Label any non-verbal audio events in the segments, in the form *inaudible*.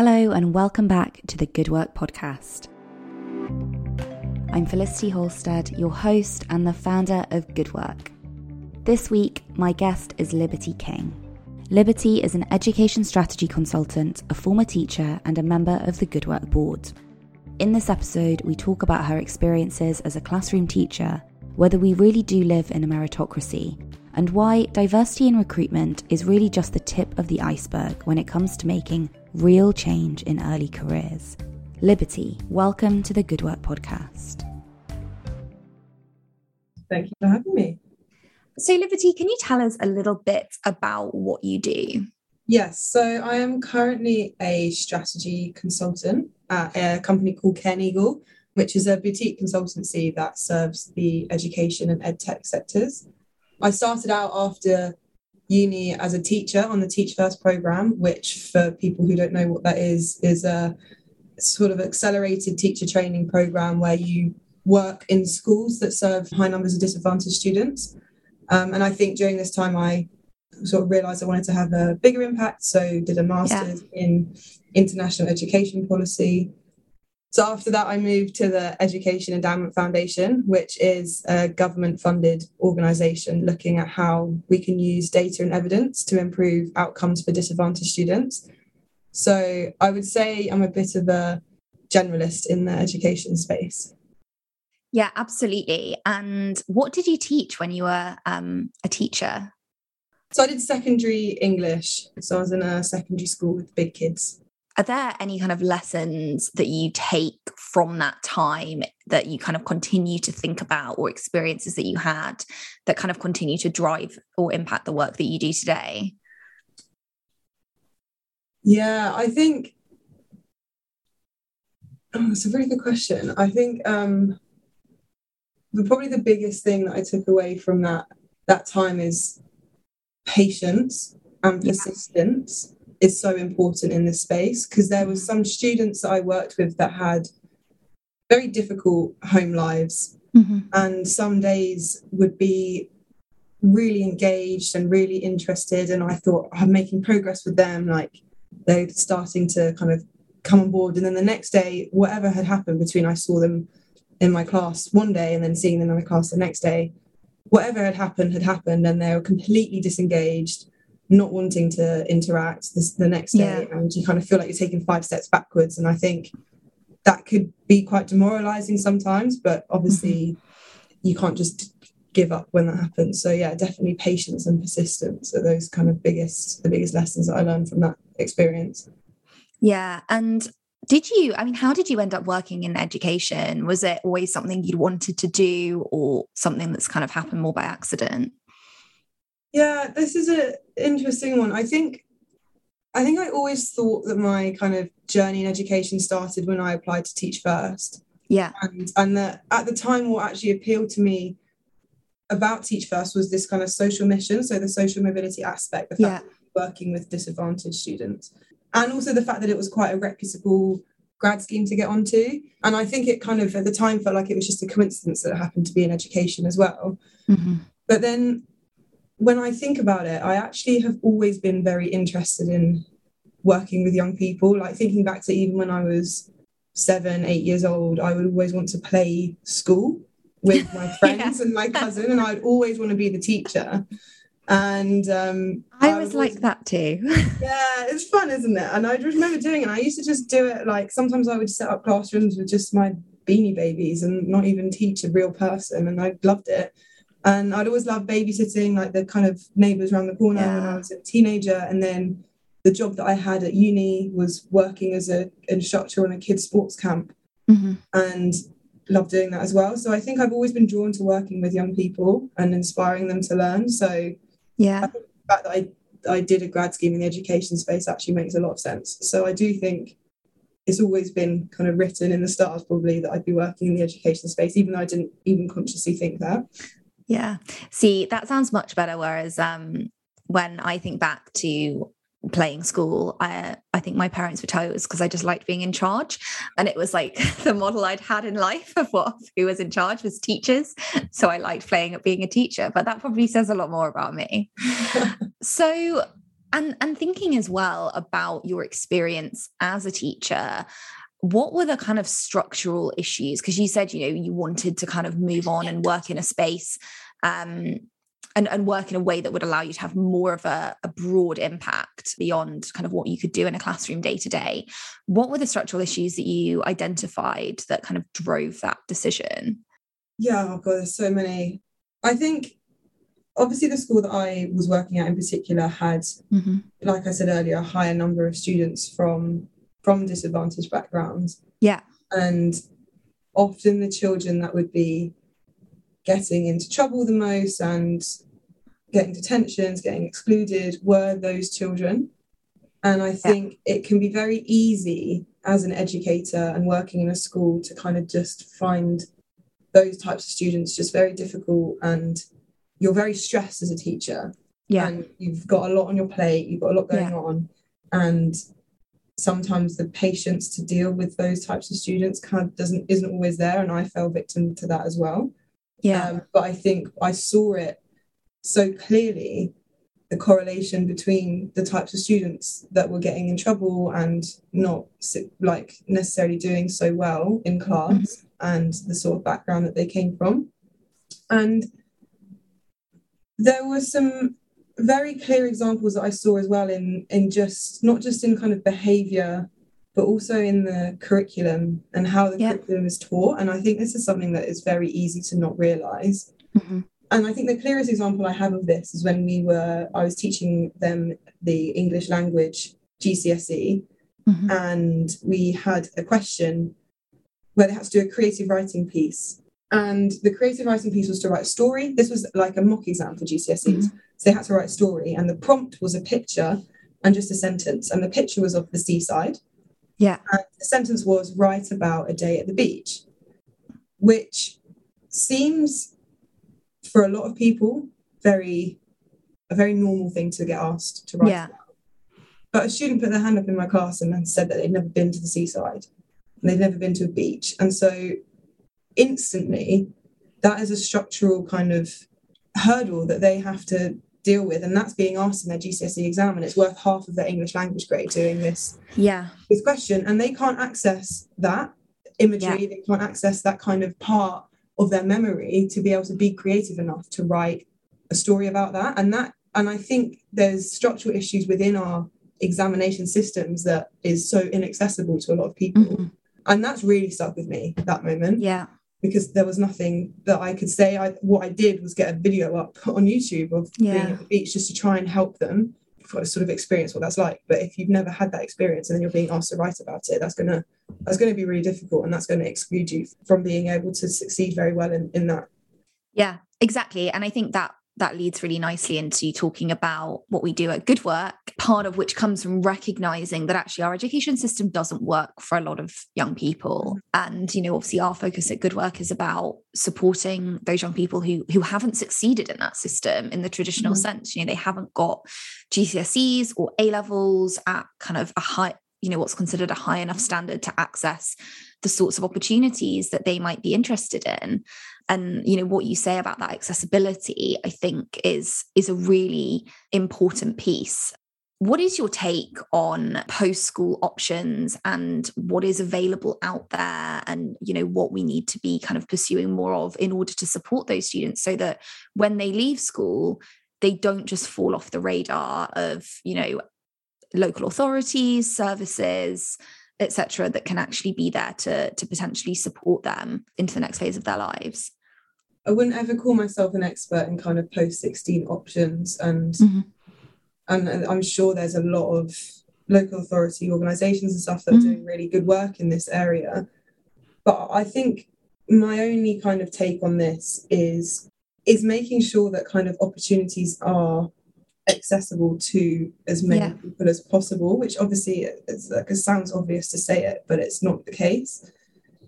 Hello, and welcome back to the Good Work Podcast. I'm Felicity Halstead, your host and the founder of Good Work. This week, my guest is Liberty King. Liberty is an education strategy consultant, a former teacher, and a member of the Good Work board. In this episode, we talk about her experiences as a classroom teacher, whether we really do live in a meritocracy, and why diversity in recruitment is really just the tip of the iceberg when it comes to making real change in early careers. Liberty, welcome to the Good Work Podcast. Thank you for having me. So, Liberty, can you tell us a little bit about what you do? Yes, so I am currently a strategy consultant at a company called Cairneagle, which is a boutique consultancy that serves the education and ed tech sectors. I started out after uni as a teacher on the Teach First program, which, for people who don't know what that is, is a sort of accelerated teacher training program where you work in schools that serve high numbers of disadvantaged students. Um, and I think during this time, I sort of realized I wanted to have a bigger impact. So did a master's yeah. in international education policy, so after that, I moved to the Education Endowment Foundation, which is a government funded organization looking at how we can use data and evidence to improve outcomes for disadvantaged students. So I would say I'm a bit of a generalist in the education space. Yeah, absolutely. And what did you teach when you were um, a teacher? So I did secondary English. So I was in a secondary school with big kids are there any kind of lessons that you take from that time that you kind of continue to think about or experiences that you had that kind of continue to drive or impact the work that you do today? Yeah i think oh, it's a very good question. I think um the, probably the biggest thing that i took away from that that time is patience and persistence is so important in this space because there were some students that I worked with that had very difficult home lives mm-hmm. and some days would be really engaged and really interested and I thought I'm making progress with them like they're starting to kind of come on board and then the next day whatever had happened between I saw them in my class one day and then seeing them in my class the next day whatever had happened had happened and they were completely disengaged not wanting to interact this, the next day yeah. and you kind of feel like you're taking five steps backwards and i think that could be quite demoralizing sometimes but obviously mm-hmm. you can't just give up when that happens so yeah definitely patience and persistence are those kind of biggest the biggest lessons that i learned from that experience yeah and did you i mean how did you end up working in education was it always something you'd wanted to do or something that's kind of happened more by accident yeah, this is an interesting one. I think I think I always thought that my kind of journey in education started when I applied to teach first. Yeah. And and that at the time what actually appealed to me about Teach First was this kind of social mission, so the social mobility aspect, the fact yeah. working with disadvantaged students, and also the fact that it was quite a reputable grad scheme to get onto. And I think it kind of at the time felt like it was just a coincidence that it happened to be in education as well. Mm-hmm. But then when I think about it, I actually have always been very interested in working with young people. Like thinking back to even when I was seven, eight years old, I would always want to play school with my *laughs* friends yeah. and my cousin, and I'd always want to be the teacher. And um, I, I was like that too. *laughs* yeah, it's fun, isn't it? And I remember doing it. I used to just do it like sometimes I would set up classrooms with just my beanie babies and not even teach a real person, and I loved it. And I'd always love babysitting, like the kind of neighbours around the corner yeah. when I was a teenager. And then the job that I had at uni was working as an instructor on a kids' sports camp mm-hmm. and loved doing that as well. So I think I've always been drawn to working with young people and inspiring them to learn. So yeah, the fact that I I did a grad scheme in the education space actually makes a lot of sense. So I do think it's always been kind of written in the stars probably that I'd be working in the education space, even though I didn't even consciously think that. Yeah. See, that sounds much better. Whereas um, when I think back to playing school, I I think my parents would tell you it was because I just liked being in charge. And it was like *laughs* the model I'd had in life of what who was in charge was teachers. So I liked playing at being a teacher. But that probably says a lot more about me. *laughs* so And and thinking as well about your experience as a teacher, what were the kind of structural issues? Because you said, you know, you wanted to kind of move on and work in a space um, and, and work in a way that would allow you to have more of a, a broad impact beyond kind of what you could do in a classroom day to day. What were the structural issues that you identified that kind of drove that decision? Yeah, oh God, there's so many. I think obviously the school that I was working at in particular had, mm-hmm. like I said earlier, a higher number of students from from disadvantaged backgrounds. Yeah. And often the children that would be getting into trouble the most and getting detentions, getting excluded were those children. And I think yeah. it can be very easy as an educator and working in a school to kind of just find those types of students just very difficult and you're very stressed as a teacher. Yeah. And you've got a lot on your plate, you've got a lot going yeah. on. And sometimes the patience to deal with those types of students kind of doesn't isn't always there. And I fell victim to that as well. Yeah. Um, but I think I saw it so clearly the correlation between the types of students that were getting in trouble and not like necessarily doing so well in class mm-hmm. and the sort of background that they came from and there were some very clear examples that I saw as well in in just not just in kind of behavior but also in the curriculum and how the curriculum is taught and I think this is something that is very easy to not realize mm-hmm. and I think the clearest example I have of this is when we were I was teaching them the English language GCSE mm-hmm. and we had a question where they had to do a creative writing piece and the creative writing piece was to write a story. This was like a mock exam for GCSEs. Mm-hmm. So they had to write a story, and the prompt was a picture and just a sentence. And the picture was of the seaside. Yeah. And the sentence was write about a day at the beach, which seems for a lot of people very a very normal thing to get asked to write yeah. about. But a student put their hand up in my class and said that they'd never been to the seaside and they'd never been to a beach. And so instantly that is a structural kind of hurdle that they have to deal with. And that's being asked in their GCSE exam and it's worth half of their English language grade doing this yeah. this question. And they can't access that imagery. Yeah. they can't access that kind of part of their memory to be able to be creative enough to write a story about that. And that and I think there's structural issues within our examination systems that is so inaccessible to a lot of people. Mm-hmm. and that's really stuck with me that moment. Yeah because there was nothing that I could say. I, what I did was get a video up *laughs* on YouTube of yeah. being at the beach just to try and help them sort of experience what that's like. But if you've never had that experience and then you're being asked to write about it, that's gonna that's gonna be really difficult and that's gonna exclude you from being able to succeed very well in, in that. Yeah, exactly. And I think that that leads really nicely into talking about what we do at Good Work, part of which comes from recognizing that actually our education system doesn't work for a lot of young people. Mm-hmm. And, you know, obviously our focus at Good Work is about supporting those young people who who haven't succeeded in that system in the traditional mm-hmm. sense. You know, they haven't got GCSEs or A levels at kind of a high, you know, what's considered a high enough standard to access the sorts of opportunities that they might be interested in and you know what you say about that accessibility i think is is a really important piece. What is your take on post school options and what is available out there and you know what we need to be kind of pursuing more of in order to support those students so that when they leave school they don't just fall off the radar of you know local authorities services etc that can actually be there to to potentially support them into the next phase of their lives I wouldn't ever call myself an expert in kind of post 16 options and mm-hmm. and I'm sure there's a lot of local authority organizations and stuff that mm-hmm. are doing really good work in this area. But I think my only kind of take on this is is making sure that kind of opportunities are accessible to as many yeah. people as possible, which obviously is like it sounds obvious to say it, but it's not the case.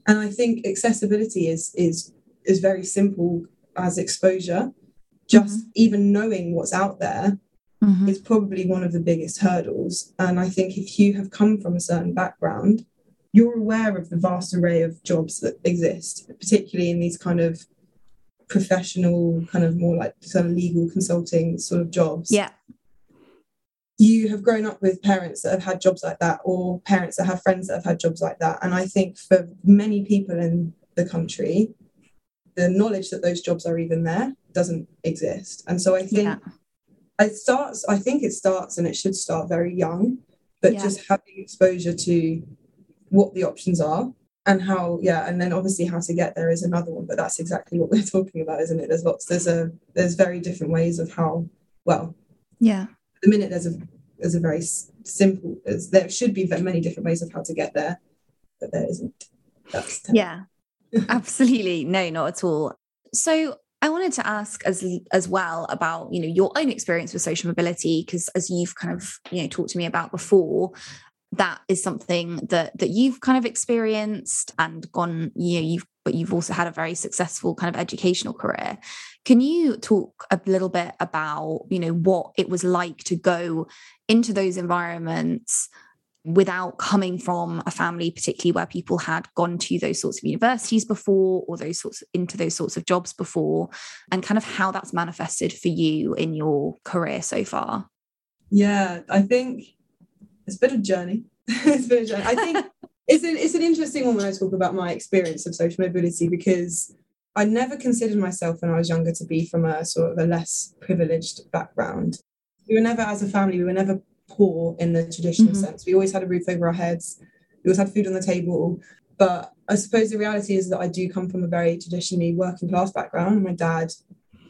And I think accessibility is is is very simple as exposure. Just mm-hmm. even knowing what's out there mm-hmm. is probably one of the biggest hurdles. And I think if you have come from a certain background, you're aware of the vast array of jobs that exist, particularly in these kind of professional, kind of more like sort of legal consulting sort of jobs. Yeah. you have grown up with parents that have had jobs like that or parents that have friends that have had jobs like that and i think for many people in the country the knowledge that those jobs are even there doesn't exist. And so i think yeah. it starts i think it starts and it should start very young but yeah. just having exposure to what the options are and how yeah and then obviously how to get there is another one but that's exactly what *laughs* we're talking about isn't it? There's lots there's a there's very different ways of how well yeah. the minute there's a there's a very simple there should be many different ways of how to get there but there isn't. That's yeah absolutely. No not at all. So I wanted to ask as as well about you know your own experience with social mobility because as you've kind of you know talked to me about before that is something that that you've kind of experienced and gone you know you've but you've also had a very successful kind of educational career. Can you talk a little bit about you know what it was like to go into those environments without coming from a family particularly where people had gone to those sorts of universities before or those sorts into those sorts of jobs before and kind of how that's manifested for you in your career so far. Yeah i think it's a journey. *laughs* It's a journey. I think *laughs* it's an, it's an interesting one when i talk about my experience of social mobility because i never considered myself when i was younger to be from a sort of a less privileged background. We were never as a family we were never poor in the traditional mm-hmm. sense. We always had a roof over our heads, we always had food on the table. But I suppose the reality is that I do come from a very traditionally working class background. My dad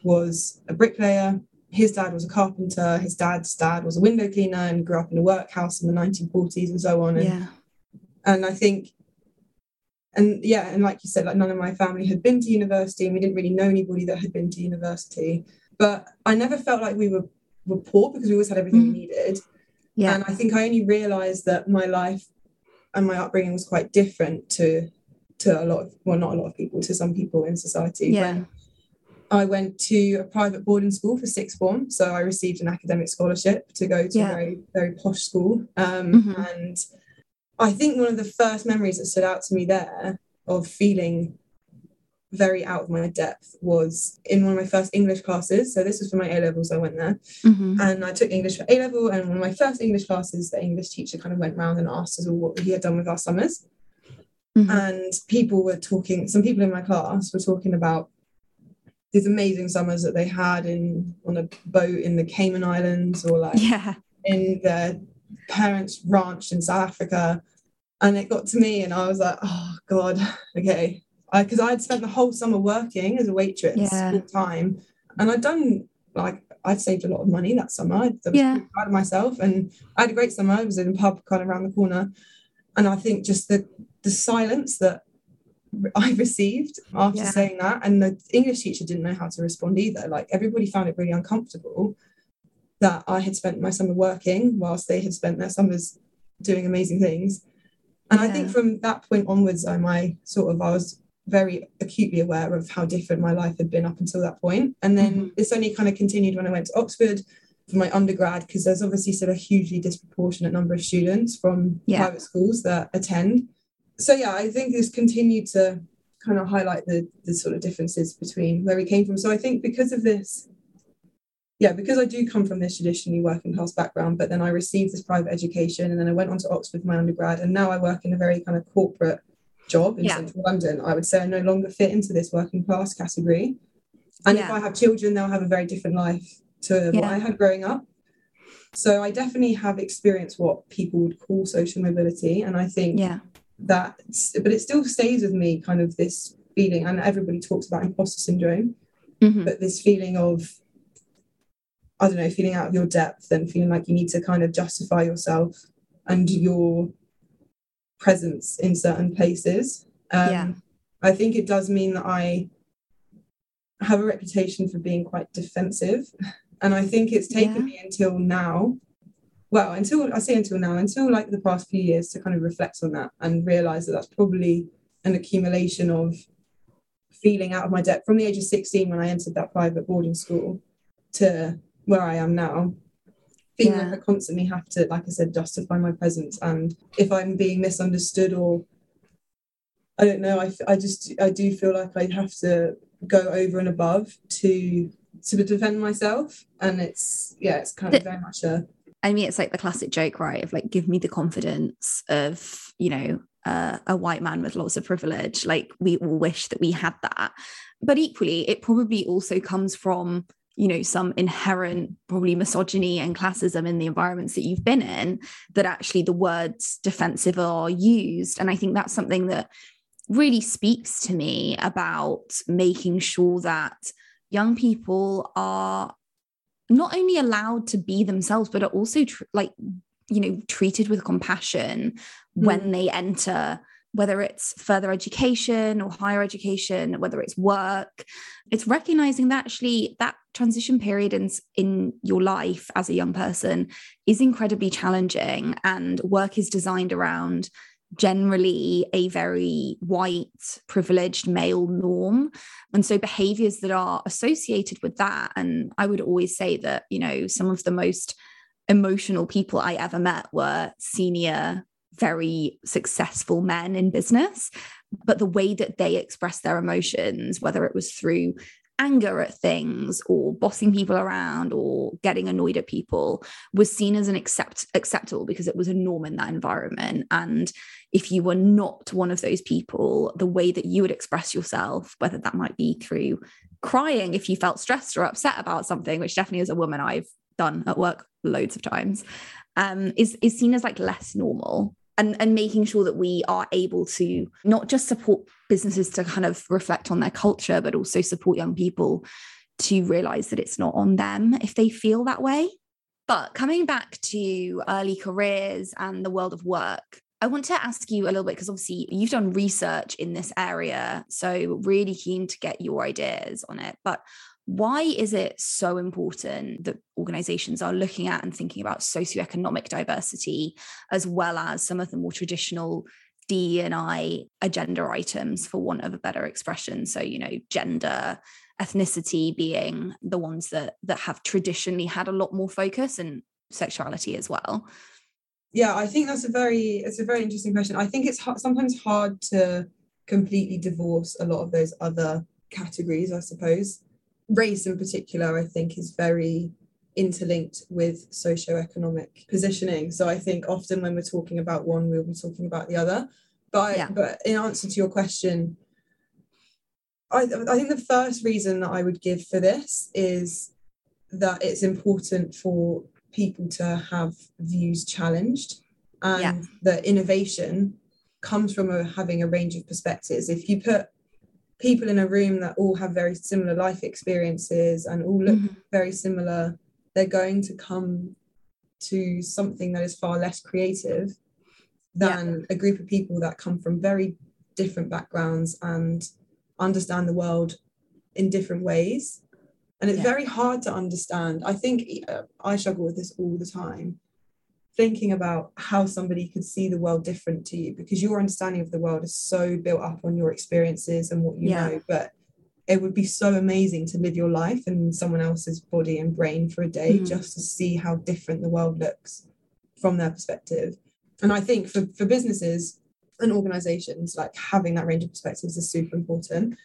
was a bricklayer, his dad was a carpenter, his dad's dad was a window cleaner and grew up in a workhouse in the 1940s and so on. And, yeah. and I think and yeah, and like you said, like none of my family had been to university and we didn't really know anybody that had been to university. But I never felt like we were, were poor because we always had everything mm. we needed. Yeah. And I think I only realized that my life and my upbringing was quite different to to a lot of well not a lot of people to some people in society yeah. when I went to a private boarding school for sixth form so I received an academic scholarship to go to yeah. a very very posh school um, mm-hmm. and I think one of the first memories that stood out to me there of feeling very out of my depth was in one of my first English classes. So this was for my A levels. I went there, mm-hmm. and I took English for A level. And one of my first English classes, the English teacher kind of went round and asked us all what he had done with our summers. Mm-hmm. And people were talking. Some people in my class were talking about these amazing summers that they had in on a boat in the Cayman Islands or like yeah. in their parents' ranch in South Africa. And it got to me, and I was like, "Oh God, okay, Uh, because I'd spent the whole summer working as a waitress yeah. full time, and I'd done like I'd saved a lot of money that summer. I was yeah. proud of myself, and I had a great summer. I was in a pub kind of around the corner, and I think just the the silence that I received after yeah. saying that, and the English teacher didn't know how to respond either. Like everybody found it really uncomfortable that I had spent my summer working whilst they had spent their summers doing amazing things. And yeah. I think from that point onwards, I my sort of I was very acutely aware of how different my life had been up until that point. And then mm-hmm. this only kind of continued when I went to Oxford for my undergrad, because there's obviously still a hugely disproportionate number of students from yeah. private schools that attend. So yeah, I think this continued to kind of highlight the the sort of differences between where we came from. So I think because of this, yeah, because I do come from this traditionally working class background, but then I received this private education and then I went on to Oxford for my undergrad and now I work in a very kind of corporate job in yeah. central London, I would say I no longer fit into this working class category. And yeah. if I have children, they'll have a very different life to yeah. what I had growing up. So I definitely have experienced what people would call social mobility. And I think yeah. that, but it still stays with me kind of this feeling, and everybody talks about imposter syndrome, mm-hmm. but this feeling of, I don't know, feeling out of your depth and feeling like you need to kind of justify yourself and your presence in certain places. Um, yeah. I think it does mean that I have a reputation for being quite defensive. And I think it's taken yeah. me until now, well, until I say until now, until like the past few years to kind of reflect on that and realize that that's probably an accumulation of feeling out of my depth from the age of 16 when I entered that private boarding school to where I am now yeah. like I constantly have to, like I said, justify my presence. And if I'm being misunderstood or I don't know, I, I just, I do feel like I have to go over and above to to defend myself. And it's, yeah, it's kind of very much a I mean, it's like the classic joke, right? Of like, give me the confidence of, you know, uh, a white man with lots of privilege. Like, we all wish that we had that. But equally, it probably also comes from, you know, some inherent probably misogyny and classism in the environments that you've been in that actually the words defensive are used. And I think that's something that really speaks to me about making sure that young people are not only allowed to be themselves but are also tr- like you know treated with compassion mm. when they enter whether it's further education or higher education whether it's work it's recognizing that actually that transition period in, in your life as a young person is incredibly challenging and work is designed around generally a very white privileged male norm. And so behaviors that are associated with that and i would always say that you know some of the most emotional people i ever met were senior very successful men in business. But the way that they express their emotions whether it was through anger at things or bossing people around or getting annoyed at people was seen as an accept acceptable because it was a norm in that environment. And if you were not one of those people the way that you would express yourself whether that might be through crying if you felt stressed or upset about something which definitely as a woman I've done at work loads of times um, is is seen as like less normal and, and making sure that we are able to not just support businesses to kind of reflect on their culture, but also support young people to realize that it's not on them if they feel that way. But coming back to early careers and the world of work, I want to ask you a little bit because obviously you've done research in this area. So, really keen to get your ideas on it. But why is it so important that organizations are looking at and thinking about socioeconomic diversity as well as some of the more traditional D and I agenda items, for want of a better expression? So, you know, gender, ethnicity being the ones that that have traditionally had a lot more focus and sexuality as well. Yeah i think that's a very it's a very interesting question. I think it's sometimes hard to completely divorce a lot of those other categories i suppose race in particular, I think, is very interlinked with socioeconomic positioning. So I think often when we're talking about one, we'll be talking about the other. But yeah. but in answer to your question, I, I think the first reason that I would give for this is that it's important for people to have views challenged and yeah. that innovation comes from a, having a range of perspectives. If you put people in a room that all have very similar life experiences and all look mm-hmm. very similar, they're going to come to something that is far less creative than yeah. a group of people that come from very different backgrounds and understand the world in different ways. And it's yeah. very hard to understand. I think uh, I struggle with this all the time thinking about how somebody could see the world different to you because your understanding of the world is so built up on your experiences and what you yeah. know but it would be so amazing to live your life in someone else's body and brain for a day mm. just to see how different the world looks from their perspective and i think for, for businesses and organizations like having that range of perspectives is super important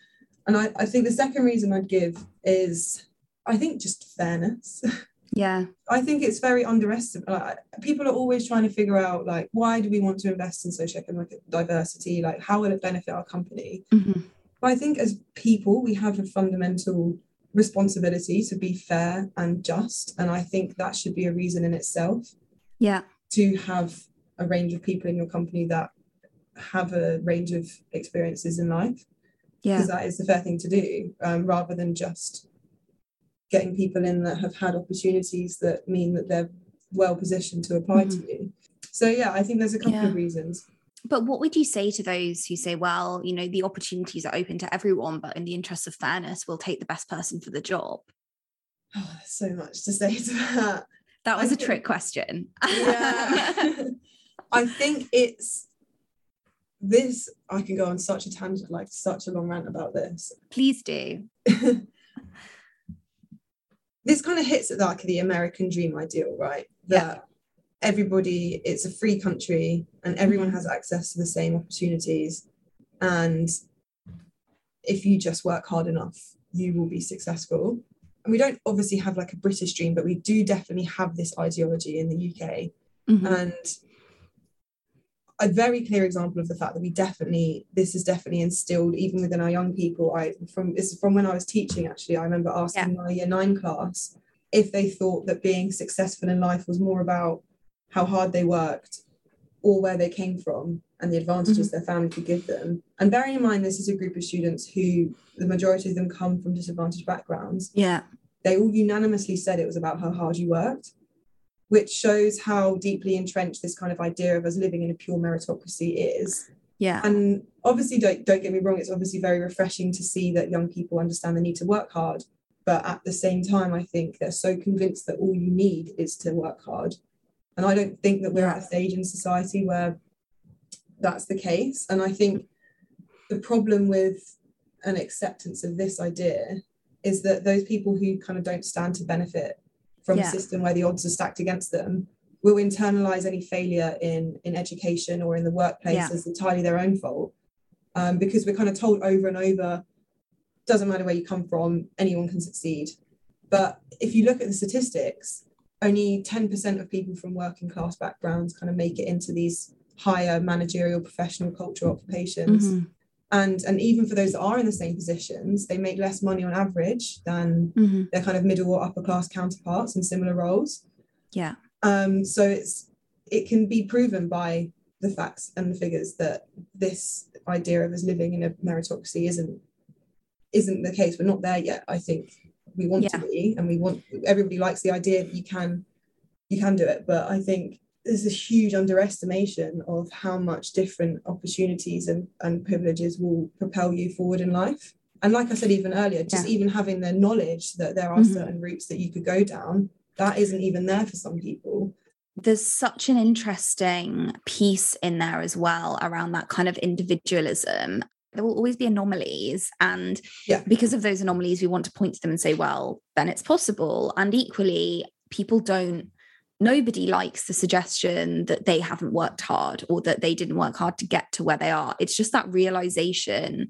and I, I think the second reason i'd give is i think just fairness *laughs* Yeah. I think it's very underestimated. Like, people are always trying to figure out like why do we want to invest in socioeconomic diversity? Like how will it benefit our company? Mm-hmm. But I think as people we have a fundamental responsibility to be fair and just, and I think that should be a reason in itself. Yeah. To have a range of people in your company that have a range of experiences in life. Yeah. Because that is the fair thing to do, um, rather than just getting people in that have had opportunities that mean that they're well positioned to apply mm-hmm. to you. So yeah, I think there's a couple yeah. of reasons. But what would you say to those who say, well, you know, the opportunities are open to everyone, but in the interest of fairness, we'll take the best person for the job? *sighs* Oh, so much to say to that. That was I a think, trick question. yeah. *laughs* I think it's this, I can go on such a tangent, like such a long rant about this. Please do. *laughs* this kind of hits at like the American dream ideal, right? That yeah. everybody, it's a free country and everyone mm-hmm. has access to the same opportunities. And if you just work hard enough, you will be successful. And we don't obviously have like a British dream, but we do definitely have this ideology in the UK. Mm-hmm. And a very clear example of the fact that we definitely this is definitely instilled even within our young people. I from this is from when I was teaching actually. I remember asking yeah. my year nine class if they thought that being successful in life was more about how hard they worked or where they came from and the advantages mm-hmm. their family could give them. And bearing in mind, this is a group of students who the majority of them come from disadvantaged backgrounds. Yeah. They all unanimously said it was about how hard you worked, which shows how deeply entrenched this kind of idea of us living in a pure meritocracy is. Yeah. And obviously, don't, don't get me wrong, it's obviously very refreshing to see that young people understand the need to work hard. But at the same time, I think they're so convinced that all you need is to work hard and I don't think that we're at a stage in society where that's the case. And I think the problem with an acceptance of this idea is that those people who kind of don't stand to benefit from yeah. a system where the odds are stacked against them will internalize any failure in in education or in the workplace yeah. as entirely their own fault um, because we're kind of told over and over doesn't matter where you come from anyone can succeed but if you look at the statistics only 10% of people from working class backgrounds kind of make it into these higher managerial professional cultural occupations mm-hmm. And and even for those that are in the same positions they make less money on average than mm-hmm. their kind of middle or upper class counterparts in similar roles. Yeah. Um so it's it can be proven by the facts and the figures that this idea of us living in a meritocracy isn't isn't the case. We're not there yet i think. We want yeah. to be and we want everybody likes the idea that you can you can do it. But i think there's a huge underestimation of how much different opportunities and, and privileges will propel you forward in life and like i said even earlier just yeah. even having the knowledge that there are mm-hmm. certain routes that you could go down that isn't even there for some people there's such an interesting piece in there as well around that kind of individualism there will always be anomalies and yeah. because of those anomalies we want to point to them and say well then it's possible and equally people don't nobody likes the suggestion that they haven't worked hard or that they didn't work hard to get to where they are it's just that realization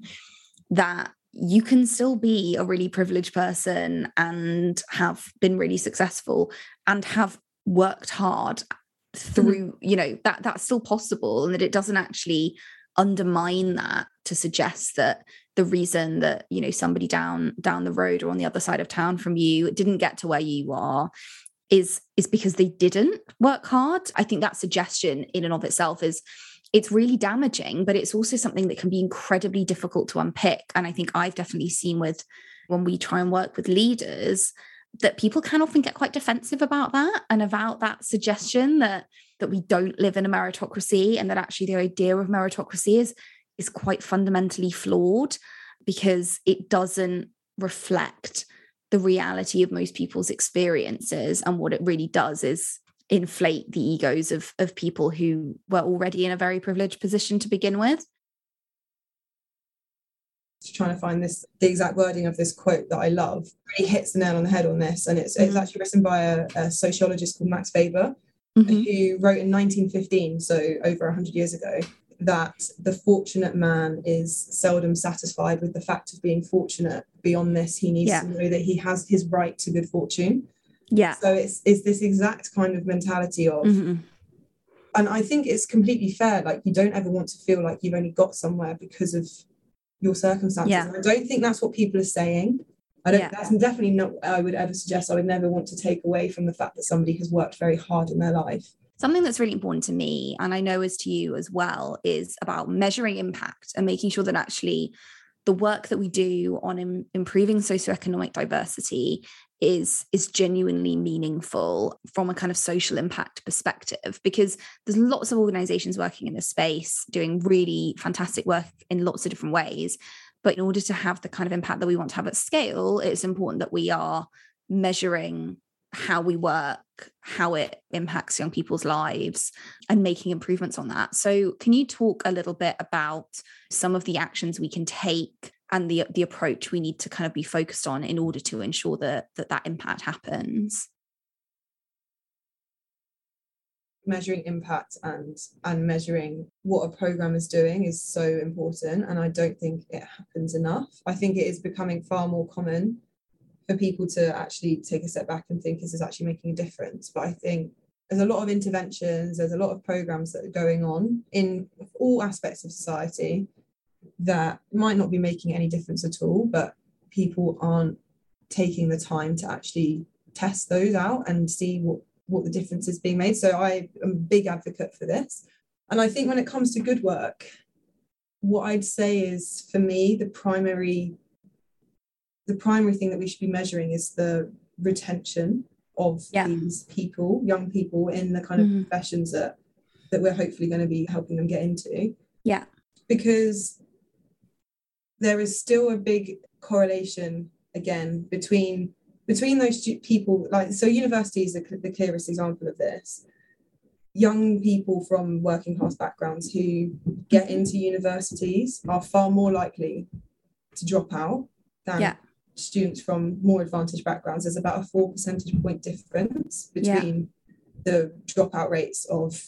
that you can still be a really privileged person and have been really successful and have worked hard through mm-hmm. you know that that's still possible and that it doesn't actually undermine that to suggest that the reason that you know somebody down down the road or on the other side of town from you didn't get to where you are is is because they didn't work hard. I think that suggestion in and of itself is it's really damaging but it's also something that can be incredibly difficult to unpick. And i think i've definitely seen with when we try and work with leaders that people can often get quite defensive about that and about that suggestion that that we don't live in a meritocracy and that actually the idea of meritocracy is is quite fundamentally flawed because it doesn't reflect the reality of most people's experiences and what it really does is inflate the egos of of people who were already in a very privileged position to begin with trying to find this the exact wording of this quote that I love really hits the nail on the head on this and it's, mm-hmm. it's actually written by a, a sociologist called Max Weber mm-hmm. who wrote in 1915, so over 100 years ago, that the fortunate man is seldom satisfied with the fact of being fortunate. Beyond this, he needs yeah. to know that he has his right to good fortune. Yeah. So it's it's this exact kind of mentality of mm-hmm. and I think it's completely fair. Like you don't ever want to feel like you've only got somewhere because of your circumstances. Yeah. I don't think that's what people are saying. I don't. Yeah. That's definitely not. I would ever suggest. I would never want to take away from the fact that somebody has worked very hard in their life. Something that's really important to me, and I know as to you as well, is about measuring impact and making sure that actually the work that we do on Im- improving socioeconomic diversity is is genuinely meaningful from a kind of social impact perspective because there's lots of organizations working in this space doing really fantastic work in lots of different ways but in order to have the kind of impact that we want to have at scale, it's important that we are measuring how we work, how it impacts young people's lives, and making improvements on that. So, can you talk a little bit about some of the actions we can take and the the approach we need to kind of be focused on in order to ensure that that, that impact happens? measuring impact and and measuring what a program is doing is so important and i don't think it happens enough i think it is becoming far more common for people to actually take a step back and think is this actually making a difference? But i think there's a lot of interventions there's a lot of programs that are going on in all aspects of society that might not be making any difference at all but people aren't taking the time to actually test those out and see what what the difference is being made. So i am a big advocate for this. And i think when it comes to good work what i'd say is for me the primary the primary thing that we should be measuring is the retention of yeah. these people, young people in the kind of mm-hmm. professions that that we're hopefully going to be helping them get into. Yeah. Because there is still a big correlation again between between those people like so universities are the clearest example of this young people from working class backgrounds who get into universities are far more likely to drop out than yeah students from more advantaged backgrounds, there's about a four percentage point difference between yeah. the dropout rates of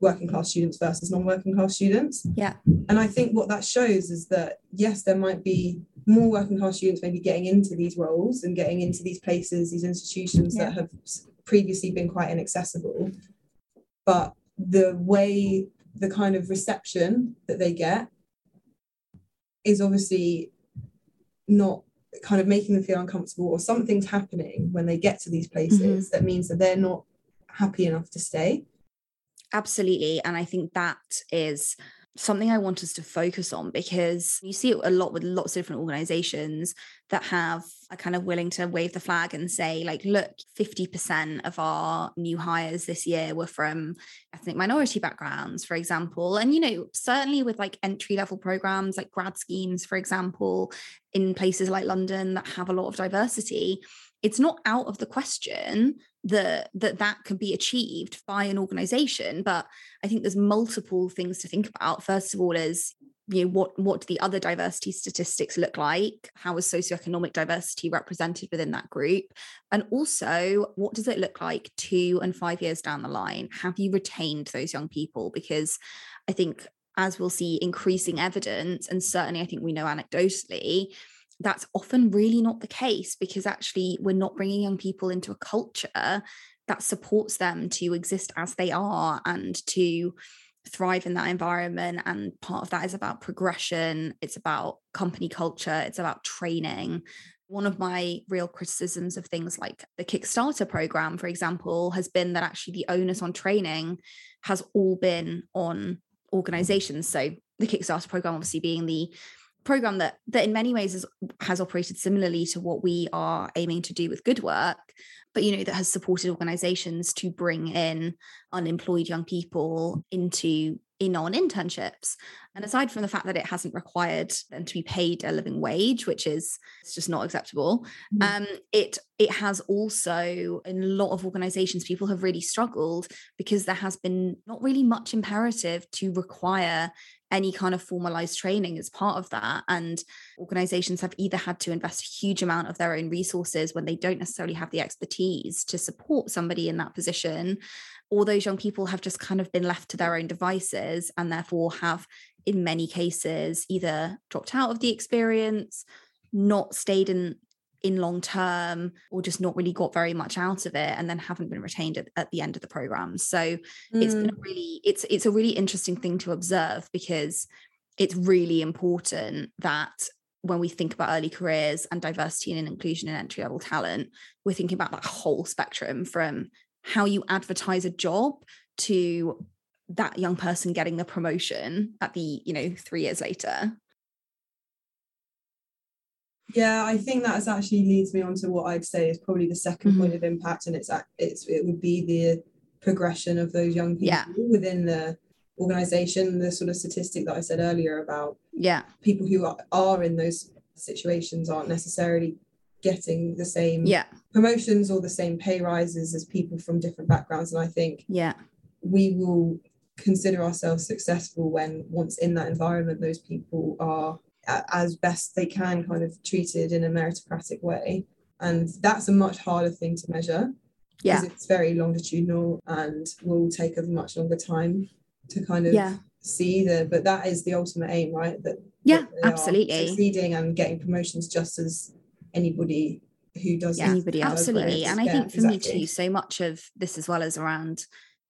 working class students versus non-working class students. Yeah. And I think what that shows is that yes, there might be more working class students maybe getting into these roles and getting into these places, these institutions yeah. that have previously been quite inaccessible. But the way the kind of reception that they get is obviously not kind of making them feel uncomfortable or something's happening when they get to these places mm-hmm. that means that they're not happy enough to stay absolutely and i think that is something I want us to focus on because you see it a lot with lots of different organizations that have are kind of willing to wave the flag and say, like, look, 50% of our new hires this year were from ethnic minority backgrounds, for example. And, you know, certainly with like entry level programs like grad schemes, for example, in places like London that have a lot of diversity, it's not out of the question that that that can be achieved by an organization but i think there's multiple things to think about. First of all is you know what what do the other diversity statistics look like? How is socioeconomic diversity represented within that group? And also what does it look like 2 and 5 years down the line? Have you retained those young people? Because i think as we'll see increasing evidence and certainly i think we know anecdotally that's often really not the case because actually we're not bringing young people into a culture that supports them to exist as they are and to thrive in that environment. And part of that is about progression it's about company culture it's about training. One of my real criticisms of things like the kickstarter program for example has been that actually the onus on training has all been on organizations. So the kickstarter program obviously being the program that that in many ways is, has operated similarly to what we are aiming to do with good work but you know that has supported organizations to bring in unemployed young people into in on internships and aside from the fact that it hasn't required them to be paid a living wage which is it's just not acceptable mm-hmm. um it it has also in a lot of organizations people have really struggled because there has been not really much imperative to require any kind of formalized training as part of that. And organizations have either had to invest a huge amount of their own resources when they don't necessarily have the expertise to support somebody in that position, or those young people have just kind of been left to their own devices and therefore have, in many cases, either dropped out of the experience, not stayed in in long term or just not really got very much out of it and then haven't been retained at, at the end of the program so mm. it's been a mm. really it's it's a really interesting thing to observe because it's really important that when we think about early careers and diversity and inclusion and entry level talent we're thinking about that whole spectrum from how you advertise a job to that young person getting the promotion at the you know 3 years later yeah, I think that actually leads me on to what I'd say is probably the 2nd mm-hmm. point of impact, and it's it's it would be the progression of those young people yeah. within the organization. The sort of statistic that I said earlier about yeah. people who are, are in those situations aren't necessarily getting the same yeah. promotions or the same pay rises as people from different backgrounds, and I think yeah. we will consider ourselves successful when once in that environment those people are as best they can kind of treated in a meritocratic way. And that's a much harder thing to measure yeah. it's very longitudinal and will take a much longer time to kind of yeah. see the but that is the ultimate aim right? That yeah that absolutely. succeeding and getting promotions just as anybody who does Yeah, anybody does absolutely. and i Yeah, think for me too so much of this as well as around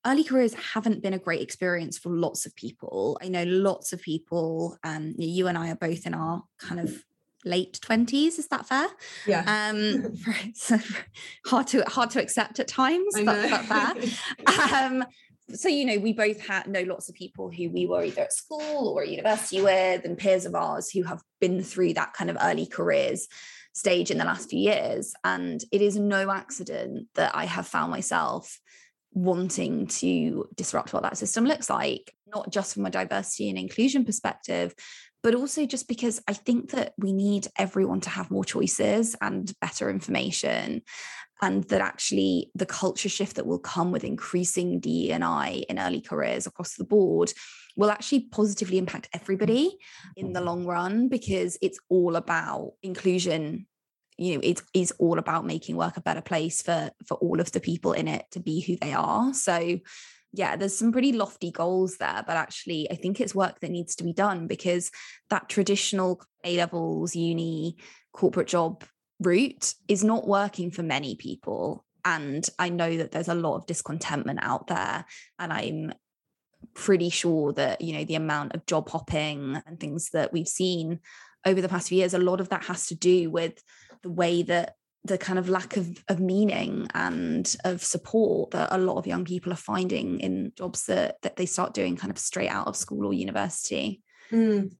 early careers haven't been a great experience for lots of people. I know lots of people um you and i are both in our kind of late 20s is that fair? Yeah. Um *laughs* *laughs* *laughs* hard to hard to accept at times but, but fair. Um so you know we both had know lots of people who we were either at school or at university with and peers of ours who have been through that kind of early careers stage in the last few years. And it is no accident that i have found myself wanting to disrupt what that system looks like not just from a diversity and inclusion perspective but also just because i think that we need everyone to have more choices and better information and that actually the culture shift that will come with increasing DEI in early careers across the board will actually positively impact everybody in the mm-hmm. long run because it's all about inclusion. You know it is all about making work a better place for for all of the people in it to be who they are. So yeah there's some pretty lofty goals there but actually i think it's work that needs to be done because that traditional a levels uni corporate job route is not working for many people and i know that there's a lot of discontentment out there and i'm pretty sure that you know the amount of job hopping and things that we've seen over the past few years a lot of that has to do with the way that the kind of lack of, of meaning and of support that a lot of young people are finding in jobs that, that they start doing kind of straight out of school or university Mm.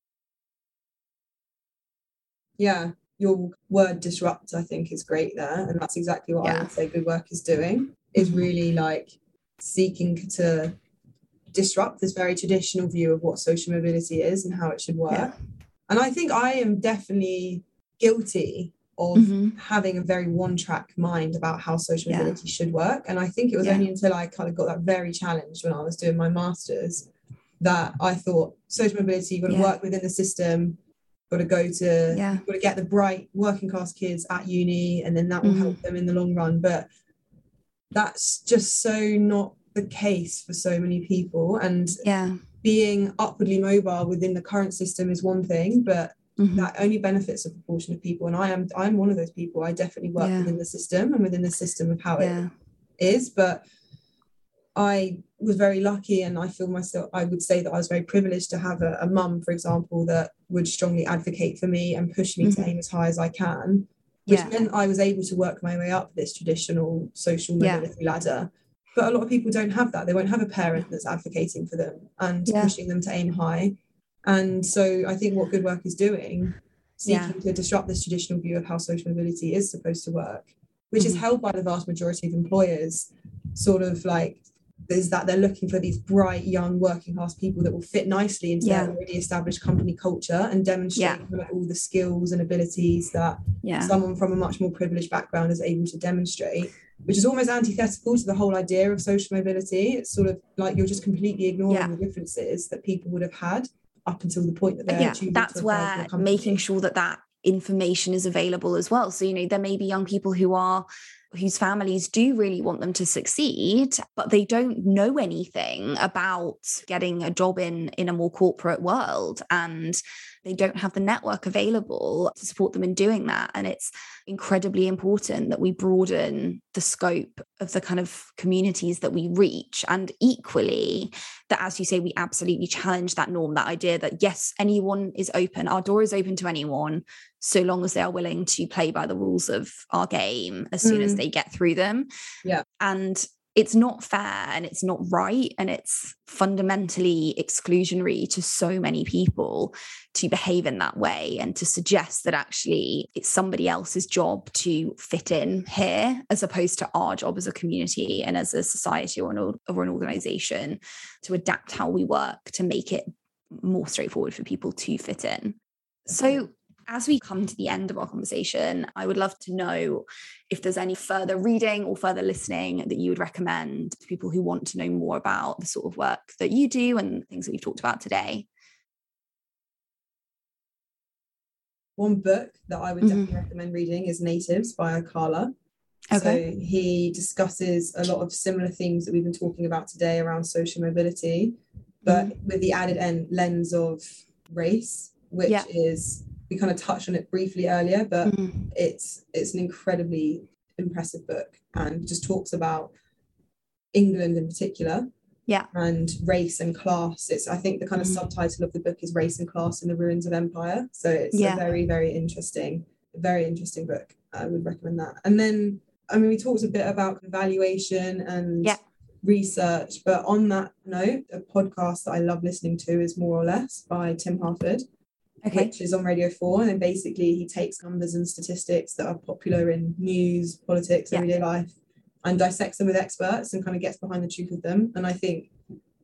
Yeah, your word disrupt, I think, is great there. And that's exactly what I would say good work is doing, is Mhm. really like seeking to disrupt this very traditional view of what social mobility is and how it should work. Yeah. And I think I am definitely guilty of Mhm. having a very one track mind about how social Yeah. mobility should work. And I think it was Yeah. only until I kind of got that very challenged when I was doing my master's that I thought social mobility, you've got to Yeah. work within the system, got to go to, Yeah. got to get the bright working class kids at uni, and then that will Mhm. help them in the long run. But that's just so not the case for so many people. And yeah being upwardly mobile within the current system is one thing, but Mhm. that only benefits a proportion of people and i am i'm one of those people i definitely work Yeah. within the system and within the system of how yeah it is but i was very lucky and i feel myself i would say that i was very privileged to have a, a mum for example that would strongly advocate for me and push me to Mhm. aim as high as i can which Yeah. meant i was able to work my way up this traditional social Yeah. mobility ladder but a lot of people don't have that they won't have a parent that's advocating for them and Yeah. pushing them to aim high and so I think what Good Work is doing, seeking Yeah. to disrupt this traditional view of how social mobility is supposed to work, which is Mhm. held by the vast majority of employers, sort of like is that they're looking for these bright young working class people that will fit nicely into Yeah. their already established company culture and demonstrate Yeah. all the skills and abilities that yeah someone from a much more privileged background is able to demonstrate, which is almost antithetical to the whole idea of social mobility. It's sort of like you're just completely ignoring the differences that people would have had up until the point that they're yeah that's to where making sure that that information is available as well so you know there may be young people who are whose families do really want them to succeed but they don't know anything about getting a job in in a more corporate world. And they don't have the network available to support them in doing that and it's incredibly important that we broaden the scope of the kind of communities that we reach and equally that as you say we absolutely challenge that norm that idea that yes anyone is open our door is open to anyone so long as they are willing to play by the rules of our game as soon as Mm. they get through them Yeah. and it's not fair and it's not right and it's fundamentally exclusionary to so many people to behave in that way and to suggest that actually it's somebody else's job to fit in here as opposed to our job as a community and as a society or an, or- an organization to adapt how we work to make it more straightforward for people to fit in. So as we come to the end of our conversation, I would love to know if there's any further reading or further listening that you would recommend to people who want to know more about the sort of work that you do and things that we've talked about today. One book that I would Mhm. definitely recommend reading is Natives by Akala. Okay. So he discusses a lot of similar themes that we've been talking about today around social mobility, but Mm-hmm. with the added en- lens of race, which Yeah. is we kind of touched on it briefly earlier, but Mm. it's it's an incredibly impressive book and just talks about England in particular. Yeah. And race and class. It's I think the kind of Mm. subtitle of the book is Race and Class in the Ruins of Empire. So it's Yeah. a very, very interesting, very interesting book. I would recommend that. And then I mean we talked a bit about evaluation and Yeah. research, but on that note, a podcast that I love listening to is More or Less by Tim Harford Okay. which is on Radio 4. And then basically he takes numbers and statistics that are popular in news, politics, Yeah. everyday life, and dissects them with experts and kind of gets behind the truth of them. And I think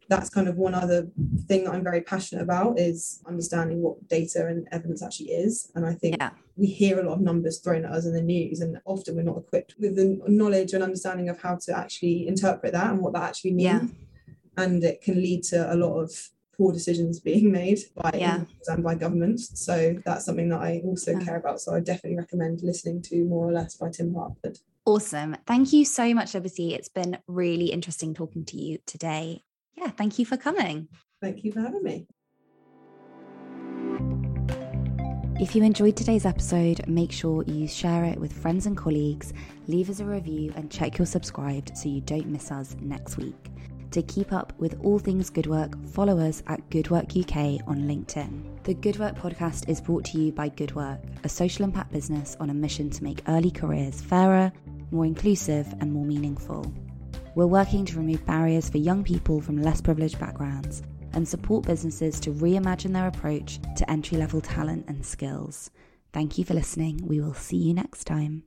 that's kind of one other thing that I'm very passionate about is understanding what data and evidence actually is. And I think Yeah. we hear a lot of numbers thrown at us in the news, and often we're not equipped with the knowledge and understanding of how to actually interpret that and what that actually means. Yeah. And it can lead to a lot of poor decisions being made by Yeah. and by governments. So that's something that I also Yeah. care about. So I definitely recommend listening to More or Less by Tim Harford. Awesome. Thank you so much, Liberty. It's been really interesting talking to you today. Yeah, thank you for coming. Thank you for having me. If you enjoyed today's episode, make sure you share it with friends and colleagues, leave us a review, and check you're subscribed so you don't miss us next week. To keep up with all things Good Work, follow us at Good Work UK on LinkedIn. The Good Work podcast is brought to you by Good Work, a social impact business on a mission to make early careers fairer, more inclusive, and more meaningful. We're working to remove barriers for young people from less privileged backgrounds and support businesses to reimagine their approach to entry level talent and skills. Thank you for listening. We will see you next time.